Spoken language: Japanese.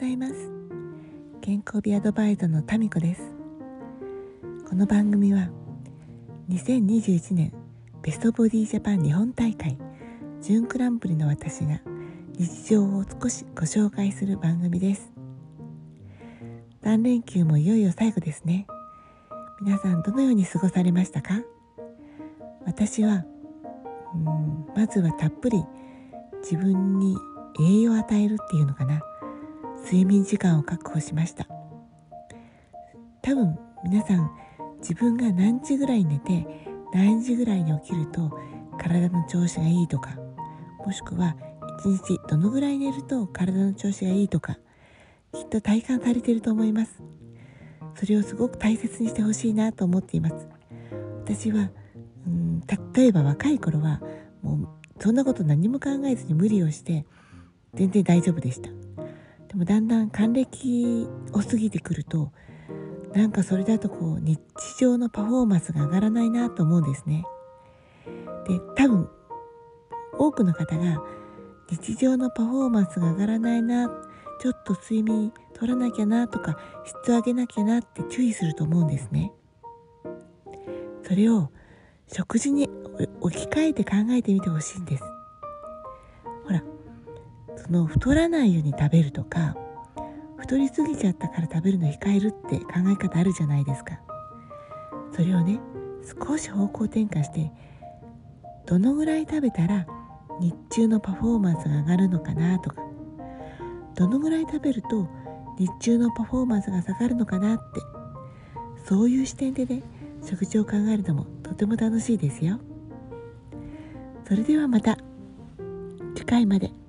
喜びアドバイザーのタミコです。この番組は2021年ベストボディジャパン日本大会準クランプリの私が日常を少しご紹介する番組です。3連休もいよいよ最後ですね。皆さんどのように過ごされましたか？私はうんまずはたっぷり自分に栄養を与えるっていうのかな。睡眠時間を確保しました。多分皆さん自分が何時ぐらい寝て何時ぐらいに起きると体の調子がいいとかもしくは一日どのぐらい寝ると体の調子がいいとかきっと体感されていると思います。それをすごく大切にしてほしいなと思っています。私はうん例えば若い頃はもうそんなこと何も考えずに無理をして全然大丈夫でした。でもだんだん還暦を過ぎてくるとなんかそれだとこう日常のパフォーマンスが上がらないなと思うんですね。で多分多くの方が日常のパフォーマンスが上がらないなちょっと睡眠取らなきゃなとか質上げなきゃなって注意すると思うんですね。それを食事に置き換えて考えてみてほしいんです。その太らないように食べるとか太りすぎちゃったから食べるの控えるって考え方あるじゃないですか。それをね少し方向転換してどのぐらい食べたら日中のパフォーマンスが上がるのかなとかどのぐらい食べると日中のパフォーマンスが下がるのかなってそういう視点でね食事を考えるのもとても楽しいですよ。それではまた次回まで。